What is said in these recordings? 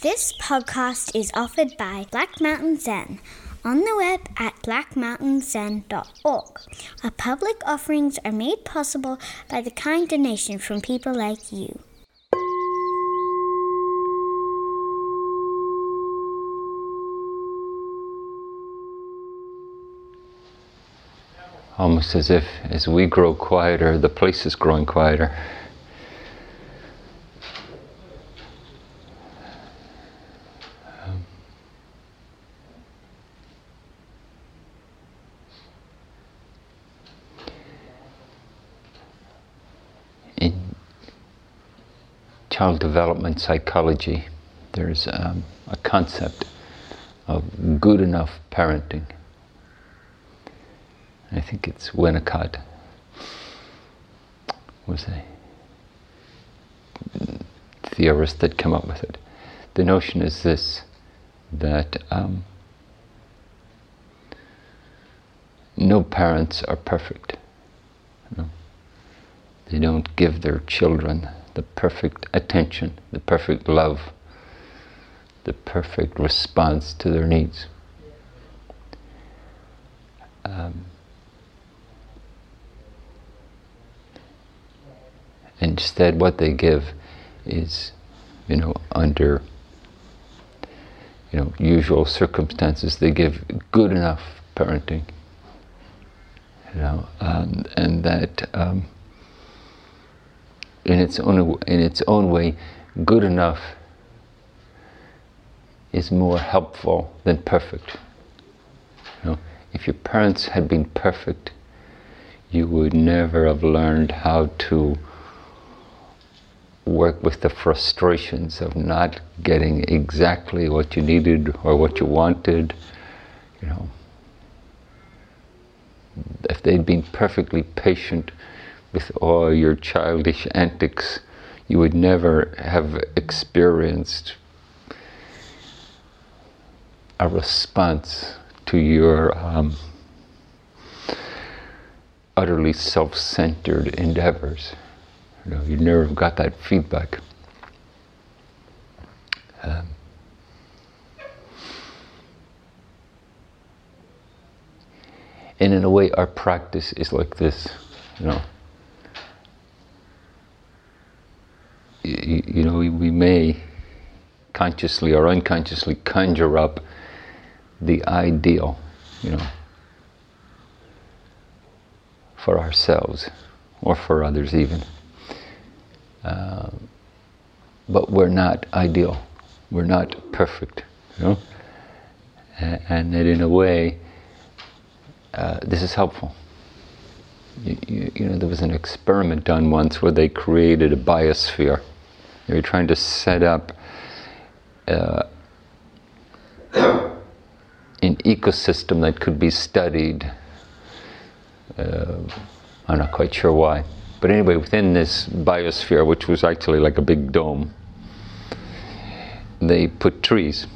This podcast is offered by Black Mountain Zen on the web at blackmountainzen.org. Our public offerings are made possible by the kind donation from people like you. Almost as if as we grow quieter, the place is growing quieter. Um, in child development psychology, there's um, a concept of good enough parenting. I think it's Winnicott was a theorist that came up with it. The notion is this that um, no parents are perfect. You know? They don't give their children the perfect attention, the perfect love, the perfect response to their needs. Um, Instead, what they give is, you know, under you know usual circumstances, they give good enough parenting. You know, um, and that um, in its own in its own way, good enough is more helpful than perfect. You know, if your parents had been perfect, you would never have learned how to work with the frustrations of not getting exactly what you needed or what you wanted. You know, if they'd been perfectly patient with all your childish antics, you would never have experienced a response to your um, utterly self centered endeavors. You know, you never got that feedback. Um, and in a way, our practice is like this, you know. You, you know, we, we may consciously or unconsciously conjure up the ideal, you know, for ourselves or for others even. Uh, but we're not ideal. We're not perfect, you know? And, that in a way, uh, this is helpful. You, you, you, know, there was an experiment done once where they created a biosphere. They were trying to set up uh, an ecosystem that could be studied. Uh, I'm not quite sure why. But anyway, within this biosphere, which was actually like a big dome, they put trees.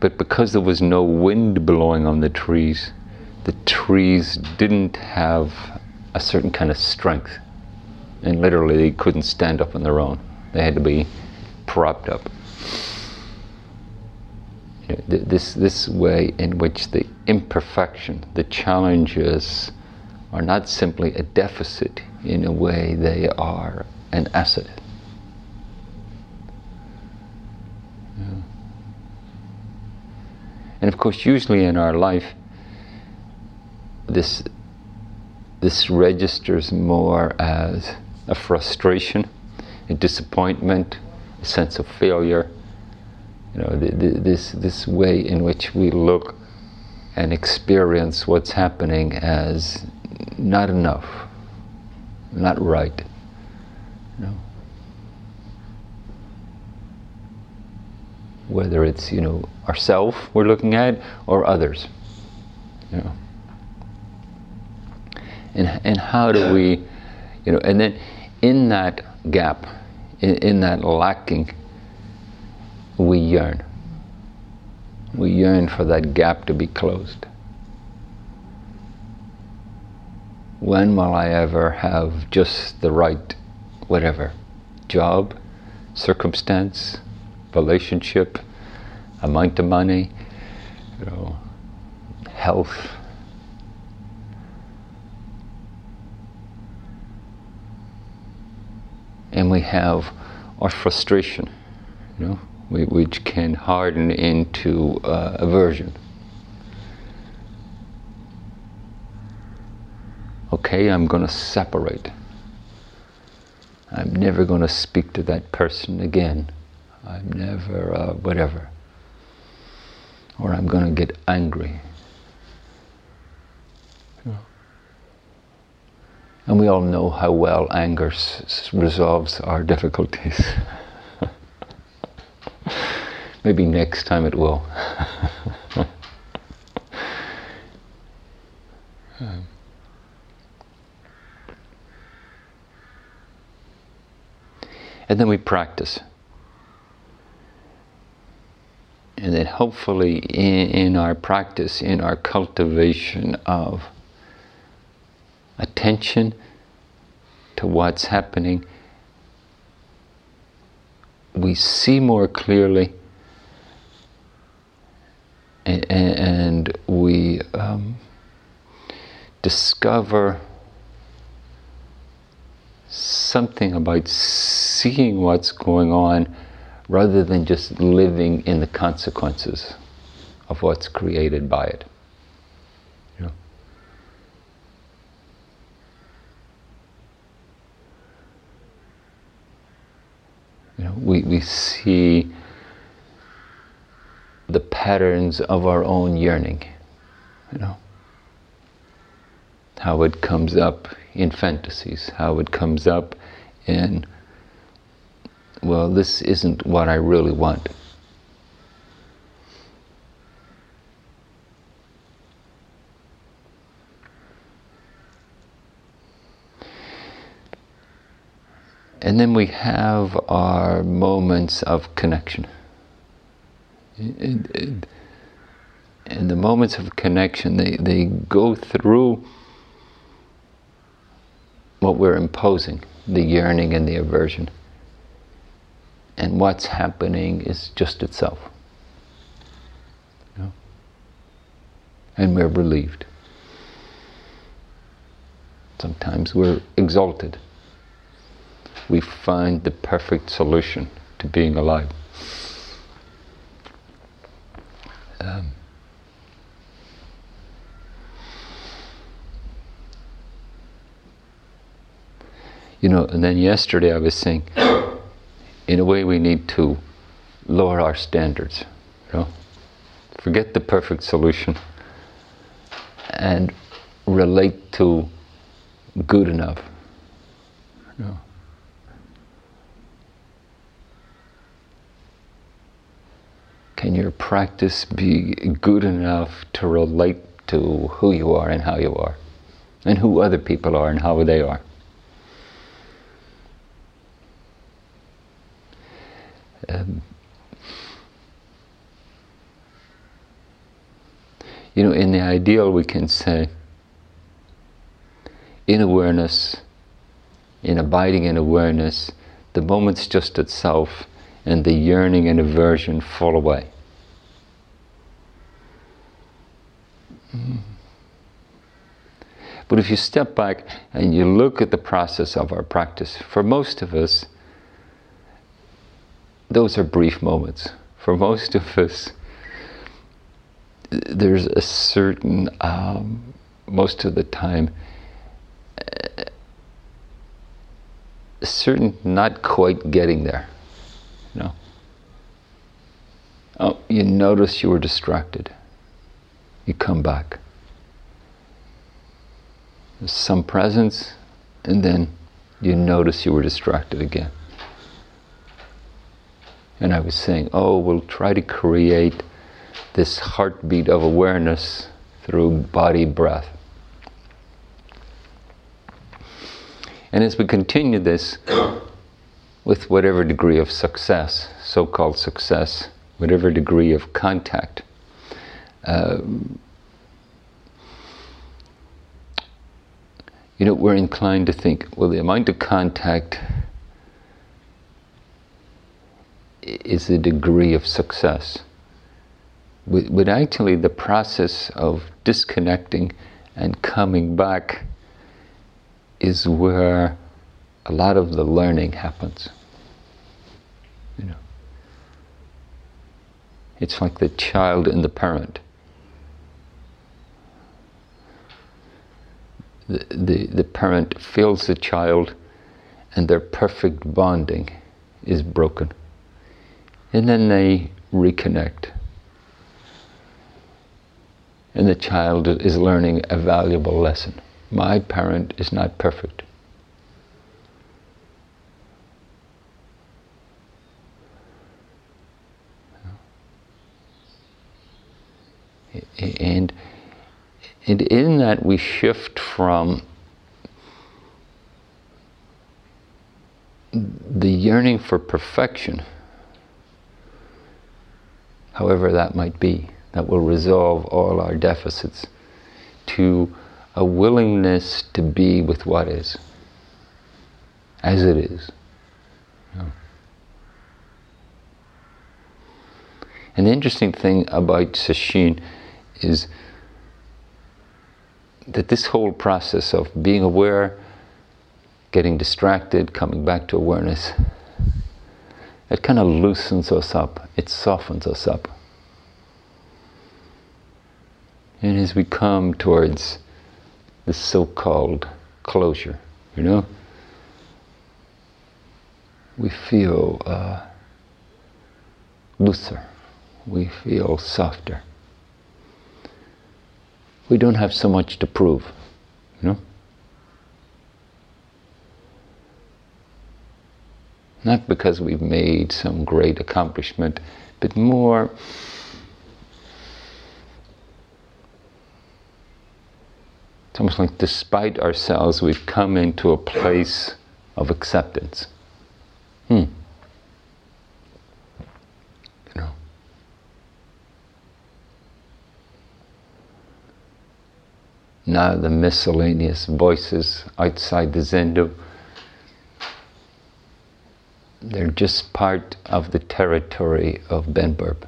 But because there was no wind blowing on the trees, the trees didn't have a certain kind of strength. And literally, they couldn't stand up on their own. They had to be propped up. This, this way in which the imperfection, the challenges, are not simply a deficit, in a way they are an asset. And of course, usually in our life, this this registers more as a frustration, a disappointment, a sense of failure. You know, this this way in which we look and experience what's happening as not enough, not right. You know? Whether it's you know ourself we're looking at or others, you know. And and how do we, you know, and then in that gap, in, in that lacking, we yearn. We yearn for that gap to be closed. when will I ever have just the right, whatever, job, circumstance, relationship, amount of money, you know, health. And we have our frustration, you know, which can harden into uh, aversion. Okay, I'm going to separate. I'm never going to speak to that person again. I'm never, uh, whatever. Or I'm going to get angry. And we all know how well anger s- resolves our difficulties. Maybe next time it will. um. And then we practice. And then hopefully, in, in, our practice, in our cultivation of attention to what's happening, we see more clearly and, and we um, discover something about seeing what's going on rather than just living in the consequences of what's created by it. You know? You know, we, we see the patterns of our own yearning, you know, how it comes up in fantasies, how it comes up in, well, this isn't what I really want. And then we have our moments of connection. And, the moments of connection, they, they go through what we're imposing, the yearning and the aversion. And what's happening is just itself. And we're relieved. Sometimes we're exalted. We find the perfect solution to being alive. Um, you know, and then yesterday I was saying, in a way, we need to lower our standards. You know, forget the perfect solution and relate to good enough. You. Your practice be good enough to relate to who you are and how you are, and who other people are and how they are? Um, you know, in the ideal, we can say, in awareness, in abiding in awareness, the moment's just itself, and the yearning and aversion fall away. Mm. But if you step back and you look at the process of our practice, for most of us, those are brief moments. For most of us, there's a certain, um, most of the time, a certain not quite getting there. You know? Oh, you notice you were distracted. You come back. There's some presence, and then you notice you were distracted again. And I was saying, oh, we'll try to create this heartbeat of awareness through body breath. And as we continue this with whatever degree of success, so called success, whatever degree of contact, uh, you know, we're inclined to think, well, the amount of contact is a degree of success. But, but actually, the process of disconnecting and coming back is where a lot of the learning happens. You know, it's like the child and the parent. The, the, parent feels the child and their perfect bonding is broken. And then they reconnect. And the child is learning a valuable lesson. My parent is not perfect. And, and in that we shift from the yearning for perfection, however that might be, that will resolve all our deficits, to a willingness to be with what is, as it is. And the interesting thing about Sesshin is that this whole process of being aware getting distracted, coming back to awareness, it kind of loosens us up, it softens us up. And as we come towards the so called closure, you know, we feel uh, looser, we feel softer. We don't have so much to prove, you know. Not because we've made some great accomplishment, but more it's almost like despite ourselves, we've come into a place of acceptance. Hmm. You know. Now the miscellaneous voices outside the zendo they're just part of the territory of Benburb.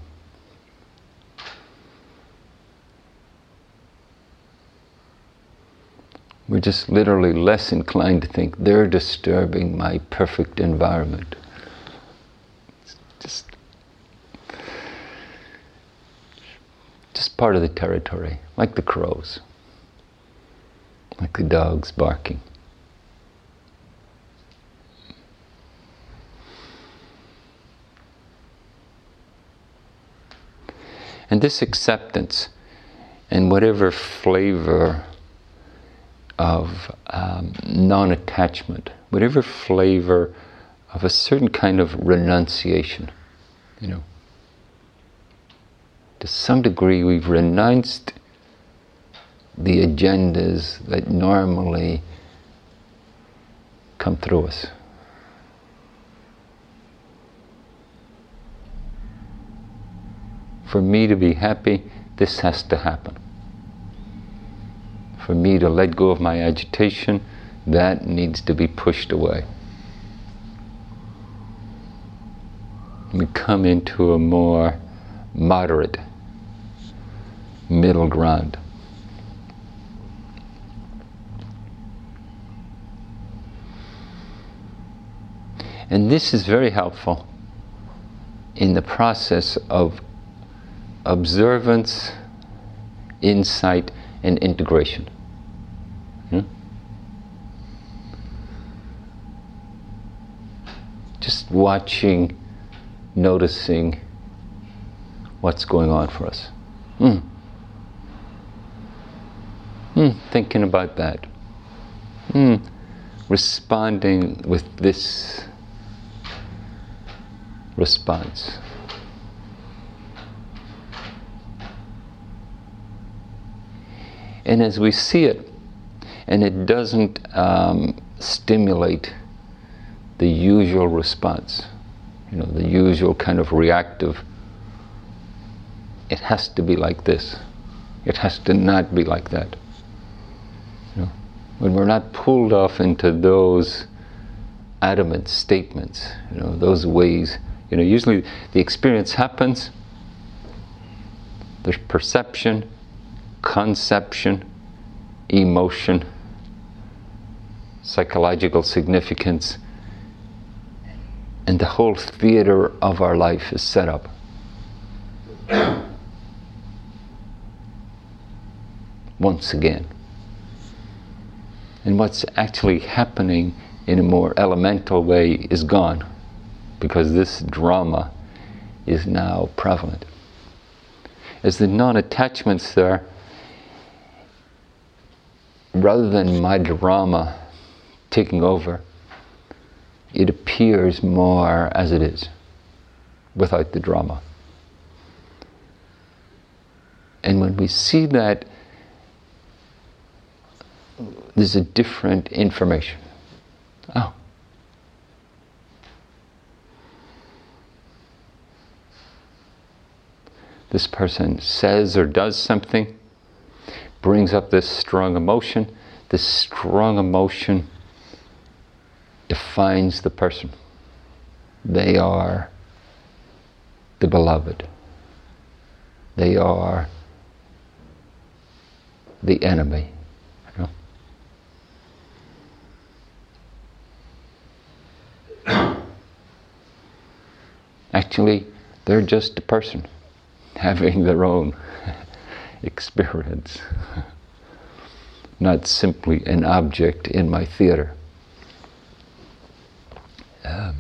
We're just literally less inclined to think they're disturbing my perfect environment. It's just, just part of the territory, like the crows, like the dogs barking. And this acceptance and whatever flavor of um, non attachment, whatever flavor of a certain kind of renunciation, you know. To some degree, we've renounced the agendas that normally come through us. For me to be happy, this has to happen. For me to let go of my agitation, that needs to be pushed away. We come into a more moderate middle ground. And this is very helpful in the process of observance, insight, and integration. Hmm? Just watching, noticing what's going on for us. Hmm. Hmm. Thinking about that. Hmm. Responding with this response. And as we see it, and it doesn't um, stimulate the usual response, you know, the usual kind of reactive, it has to be like this. It has to not be like that. You know, when we're not pulled off into those adamant statements, you know, those ways You know, usually the experience happens, there's perception, conception, emotion, psychological significance, and the whole theater of our life is set up. Once again. And what's actually happening in a more elemental way is gone because this drama is now prevalent. As the non attachments there, rather than my drama taking over, it appears more as it is, without the drama. And when we see that, there's a different information. Oh. This person says or does something, brings up this strong emotion. This strong emotion defines the person. They are the beloved. They are the enemy. You know? Actually, they're just a person having their own experience, not simply an object in my theater. Um,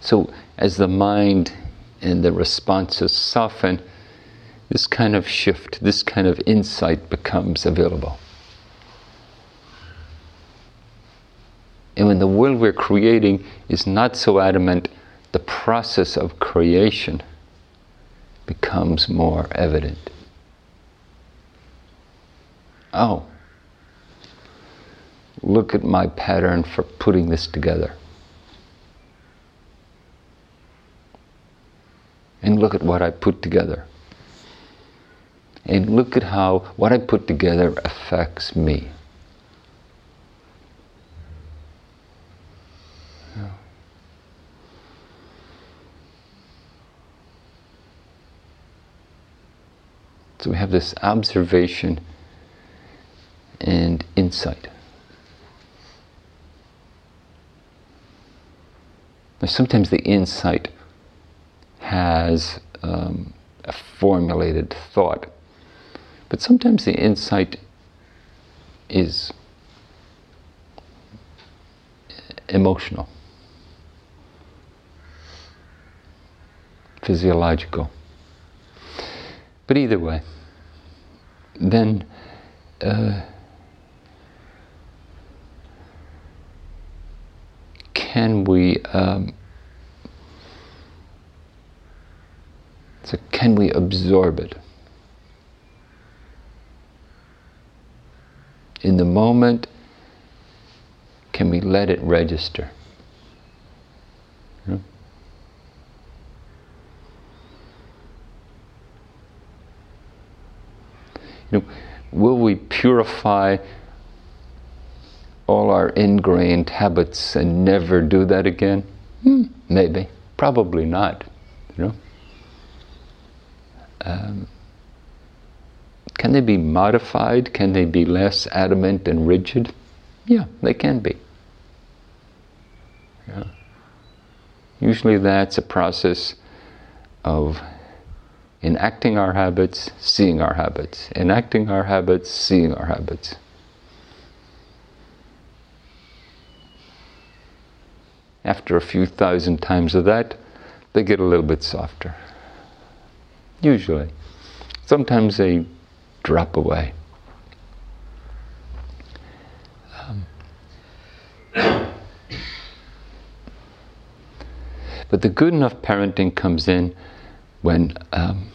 so, as the mind and the responses soften, this kind of shift, this kind of insight becomes available. And when the world we're creating is not so adamant, the process of creation becomes more evident. Oh, look at my pattern for putting this together. And look at what I put together. And look at how what I put together affects me. So we have this observation and insight. Now, sometimes the insight has um, a formulated thought, but sometimes the insight is emotional, physiological. But either way, then uh, can we um, so can we absorb it? In the moment can we let it register hmm? you know, will we purify all our ingrained habits and never do that again? Hmm, maybe. Probably not. You know. Um, can they be modified? Can they be less adamant and rigid? Yeah, they can be. Yeah. Usually that's a process of enacting our habits, seeing our habits, enacting our habits, seeing our habits. After a few thousand times of that, they get a little bit softer. Usually. Sometimes they drop away. Um, but the good enough parenting comes in when um,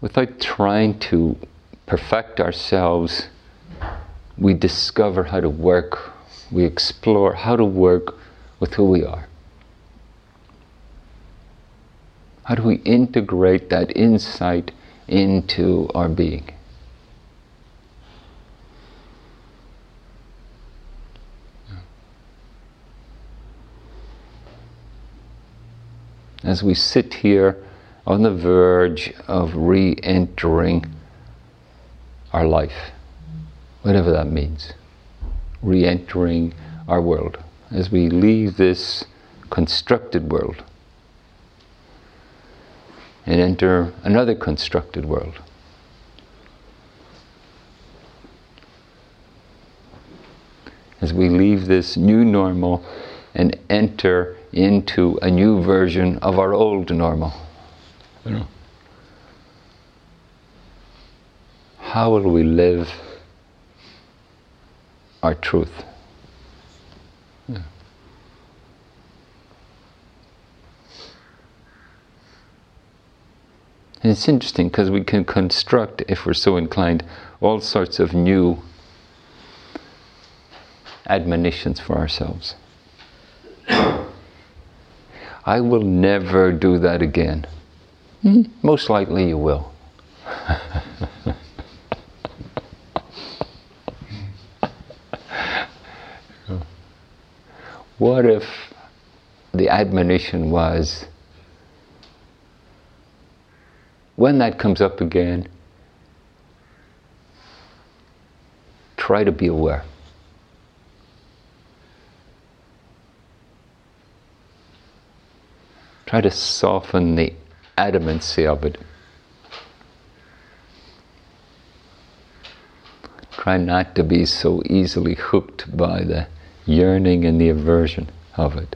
without trying to perfect ourselves, we discover how to work, we explore how to work with who we are. How do we integrate that insight into our being? As we sit here on the verge of re entering our life, whatever that means, re entering our world, as we leave this constructed world and enter another constructed world. As we leave this new normal and enter into a new version of our old normal. You know? How will we live our truth? Yeah. And it's interesting because we can construct, if we're so inclined, all sorts of new admonitions for ourselves. I will never do that again. Most likely you will. what if the admonition was when that comes up again, try to be aware. Try to soften the adamancy of it. Try not to be so easily hooked by the yearning and the aversion of it.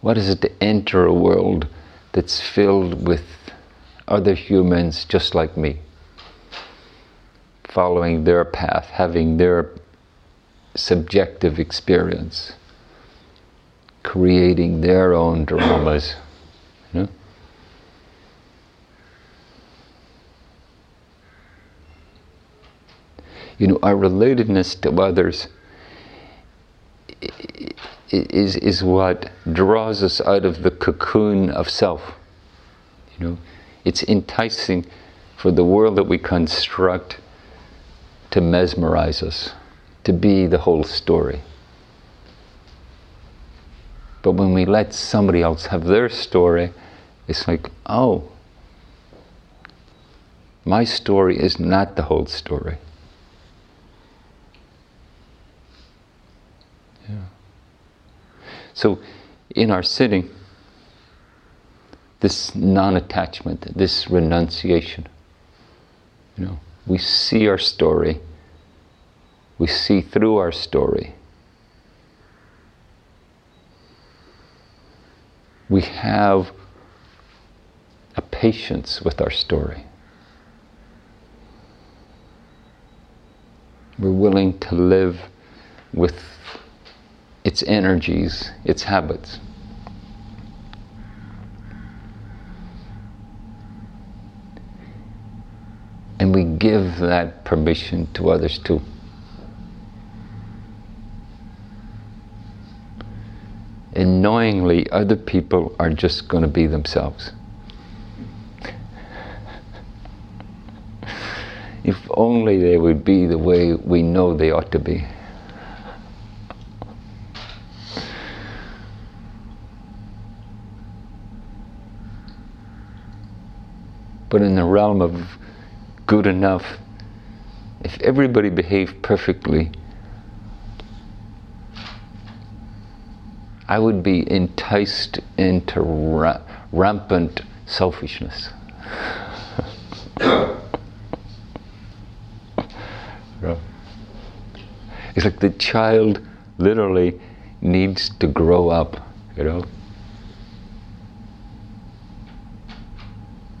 What is it to enter a world that's filled with other humans just like me, following their path, having their subjective experience, creating their own dramas? You know? you know, our relatedness to others is, is what draws us out of the cocoon of self. You know, it's enticing for the world that we construct to mesmerize us, to be the whole story. But when we let somebody else have their story, it's like, oh, my story is not the whole story. So, in our sitting, this non attachment, this renunciation, you know, we see our story, we see through our story. We have a patience with our story. We're willing to live with its energies, its habits. And we give that permission to others too. And knowingly, other people are just going to be themselves. if only they would be the way we know they ought to be. But in the realm of good enough, if everybody behaved perfectly, I would be enticed into ra- rampant selfishness. it's like the child literally needs to grow up, you know.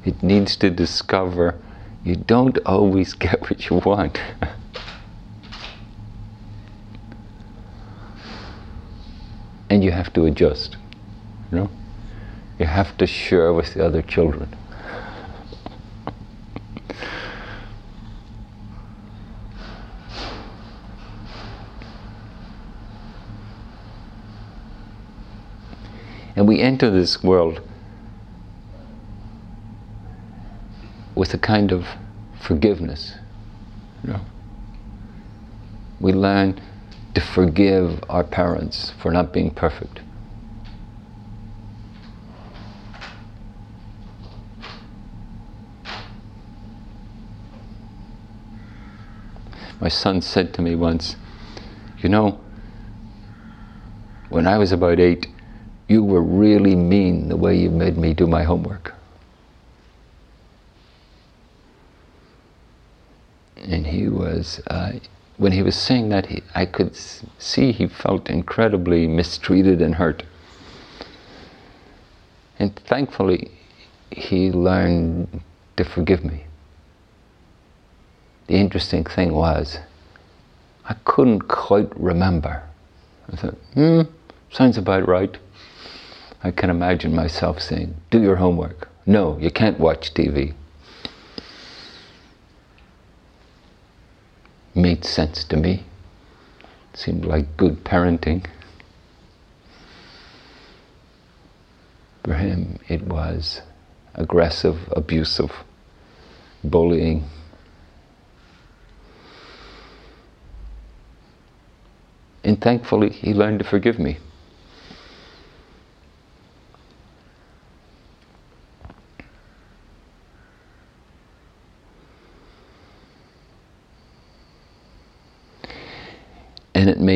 It needs to discover you don't always get what you want. and you have to adjust. You know? You have to share with the other children. and we enter this world with a kind of forgiveness. We learn to forgive our parents for not being perfect. My son said to me once, You know, when I was about eight, you were really mean the way you made me do my homework. And he was, uh, when he was saying that, he, I could see he felt incredibly mistreated and hurt. And thankfully, he learned to forgive me the interesting thing was, I couldn't quite remember. I thought, hmm, sounds about right. I can imagine myself saying, do your homework. No, you can't watch TV. Made sense to me. Seemed like good parenting. For him, it was aggressive, abusive, bullying, And thankfully, he learned to forgive me.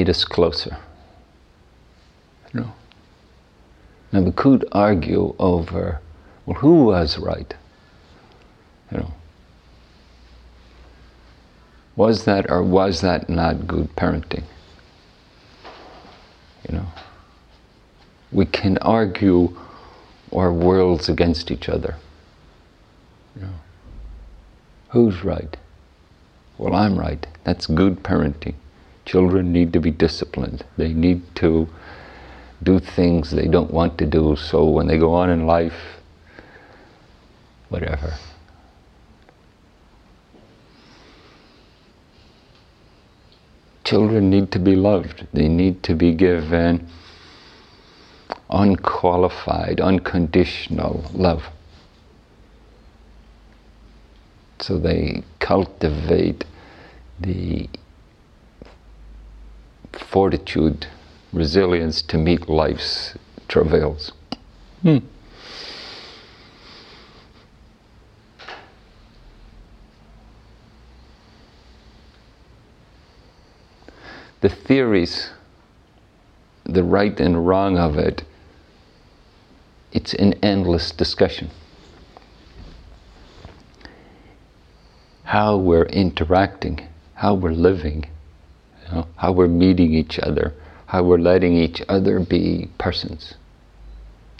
Made us closer. You know? Now we could argue over, well, who was right? You know, was that or was that not good parenting? You know, we can argue our worlds against each other. You know, who's right? Well, I'm right. That's good parenting. Children need to be disciplined. They need to do things they don't want to do. So when they go on in life, whatever. Children need to be loved. They need to be given unqualified, unconditional love. So they cultivate the fortitude, resilience to meet life's travails. Hmm. the theories, the right and wrong of it, it's an endless discussion. How we're interacting, how we're living, know, how we're meeting each other, how we're letting each other be persons,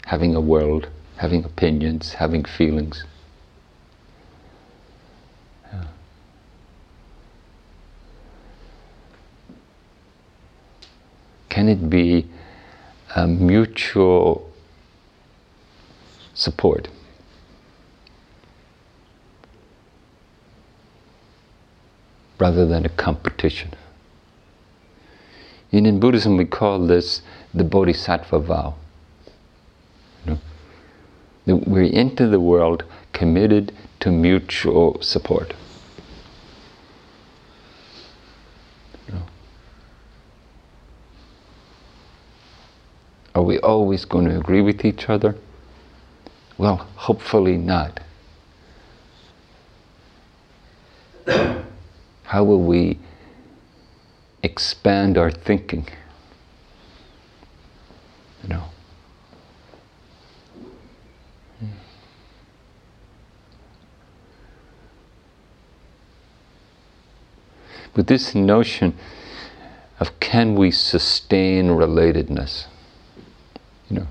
having a world, having opinions, having feelings. Can it be a mutual support? Rather than a competition. And in Buddhism, we call this the Bodhisattva vow. You know, we enter the world committed to mutual support. Are we always going to agree with each other? Well, hopefully not. How will we expand our thinking? You know. Hmm. But this notion of can we sustain relatedness? You know,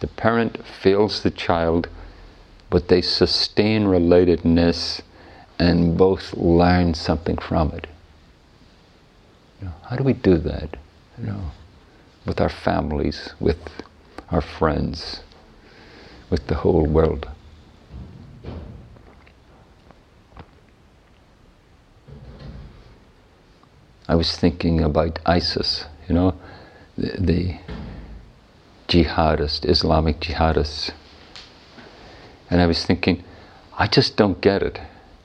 the parent feels the child, but they sustain relatedness and both learn something from it. You know, how do we do that? You know, with our families, with our friends, with the whole world. I was thinking about ISIS, you know, the, the jihadists, Islamic jihadists. And I was thinking, I just don't get it.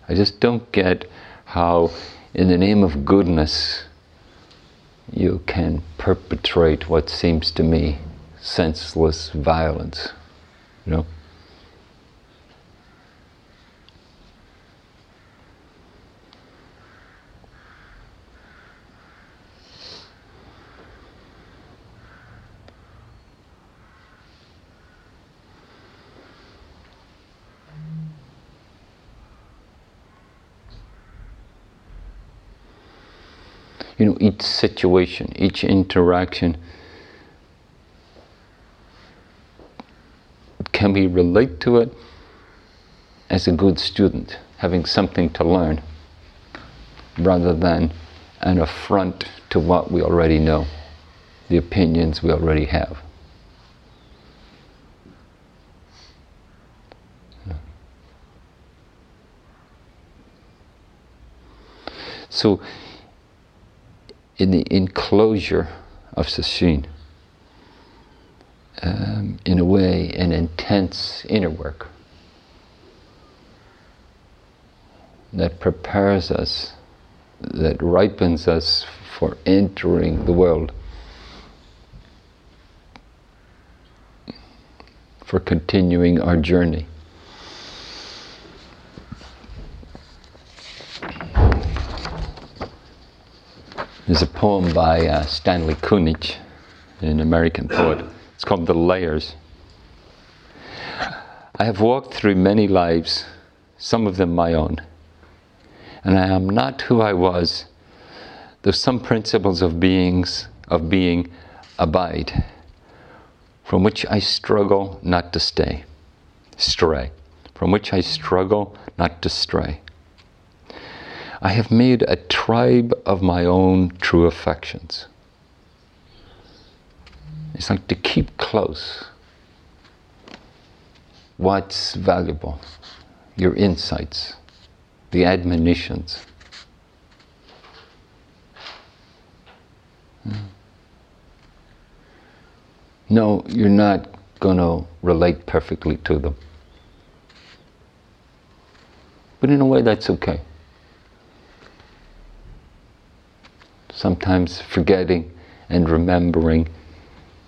I just don't get how, in the name of goodness, you can perpetrate what seems to me senseless violence. You know? You know, each situation, each interaction, can we relate to it as a good student, having something to learn, rather than an affront to what we already know, the opinions we already have. So in the enclosure of Sesshin, um, in a way, an intense inner work that prepares us, that ripens us for entering the world, for continuing our journey. Poem by uh, Stanley Kunitz, an American poet. It's called The Layers. I have walked through many lives, some of them my own, and I am not who I was, though some principles of beings of being abide, from which I struggle not to stay, stray, from which I struggle not to stray. I have made a tribe of my own true affections. It's like to keep close what's valuable, your insights, the admonitions. Hmm. No, you're not going to relate perfectly to them. But in a way, that's okay. Sometimes forgetting and remembering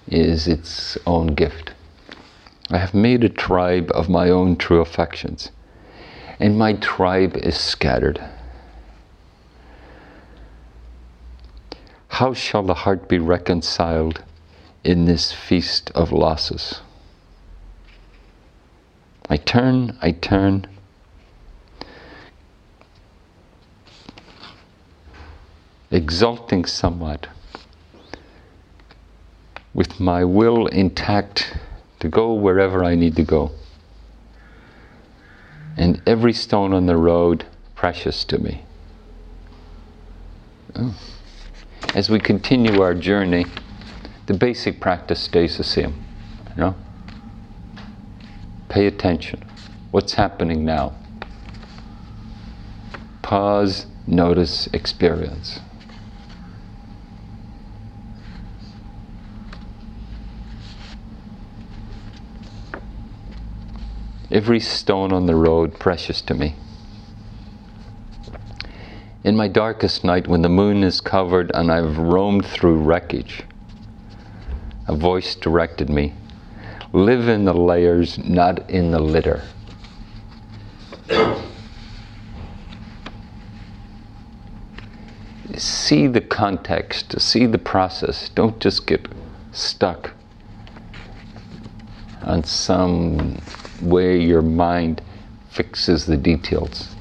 is its own gift. I have made a tribe of my own true affections, and my tribe is scattered. How shall the heart be reconciled in this feast of losses? I turn, I turn, exulting somewhat, with my will intact to go wherever I need to go. And every stone on the road precious to me. Oh. As we continue our journey, the basic practice stays the same. You know? Pay attention. What's happening now? Pause, notice, experience. Every stone on the road precious to me. In my darkest night, when the moon is covered and I've roamed through wreckage, a voice directed me live in the layers, not in the litter. see the context, see the process. Don't just get stuck on some way your mind fixes the details.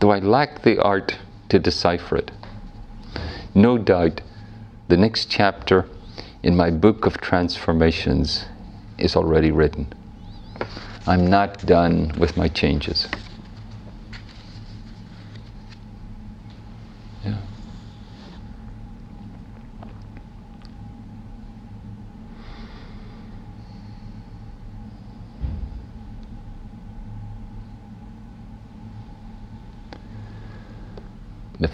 Though I lack the art to decipher it, no doubt the next chapter in my book of transformations is already written. I'm not done with my changes.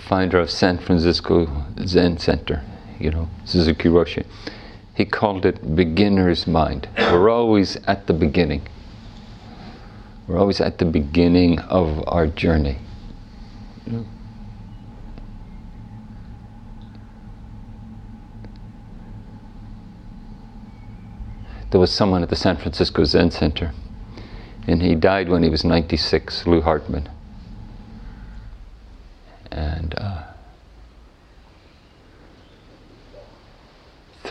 Founder of San Francisco Zen Center, you know, Suzuki Roshi. he called it beginner's mind. We're always at the beginning. We're always at the beginning of our journey. There was someone at the San Francisco Zen Center, and he died when he was 96, Lou Hartman. And uh,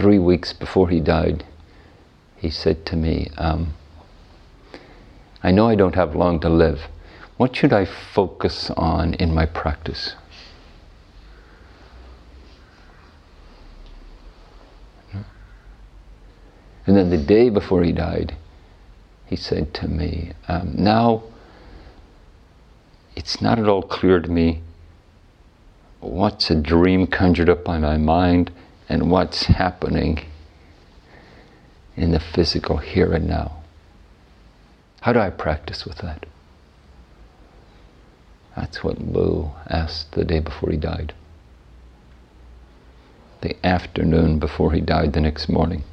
three weeks before he died, he said to me, um, I know I don't have long to live. What should I focus on in my practice? And then the day before he died, he said to me, um, Now it's not at all clear to me what's a dream conjured up by my mind and what's happening in the physical here and now. How do I practice with that? That's what Lou asked the day before he died. The afternoon before he died the next morning.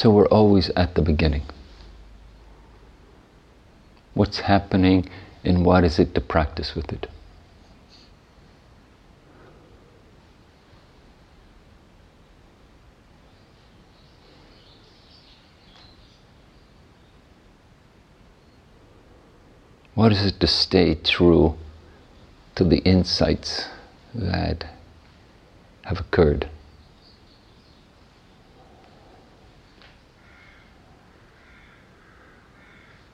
So we're always at the beginning. What's happening and what is it to practice with it? What is it to stay true to the insights that have occurred?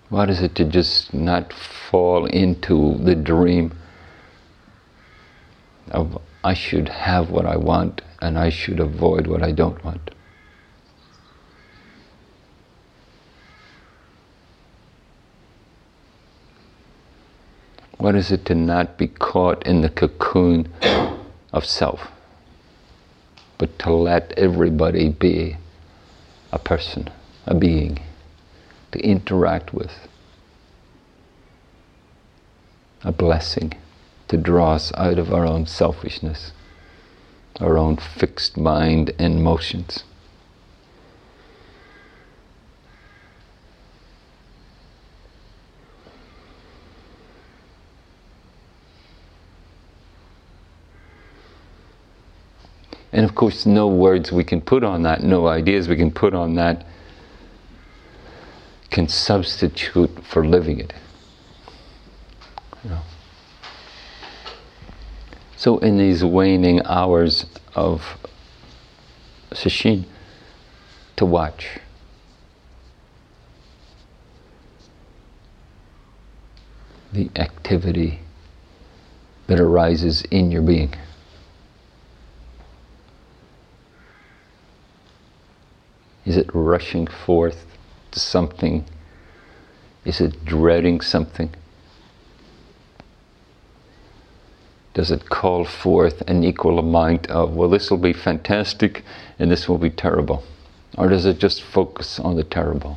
What is it to just not fall into the dream of I should have what I want and I should avoid what I don't want? What is it to not be caught in the cocoon of self, but to let everybody be a person, a being? To interact with. A blessing to draw us out of our own selfishness, our own fixed mind and motions. And of course, no words we can put on that, no ideas we can put on that can substitute for living it. So, in these waning hours of sesshin, to watch. The activity that arises in your being. Is it rushing forth something? Is it dreading something? Does it call forth an equal amount of, well, this will be fantastic and this will be terrible? Or does it just focus on the terrible?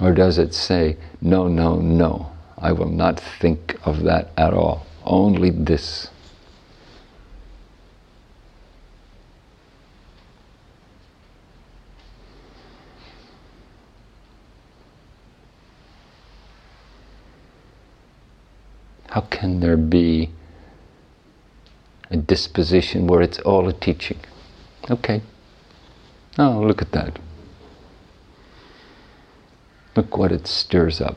Or does it say, no, no, no, I will not think of that at all, only this? How can there be a disposition where it's all a teaching? Okay. Oh, look at that. Look what it stirs up.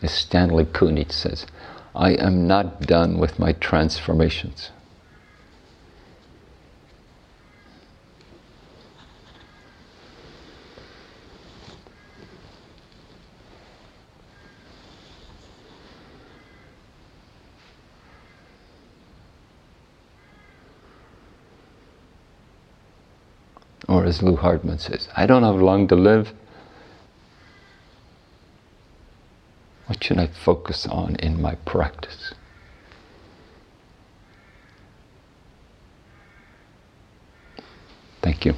As Stanley Kunitz says, I am not done with my transformations. Or as Lou Hartman says, I don't have long to live. What should I focus on in my practice? Thank you.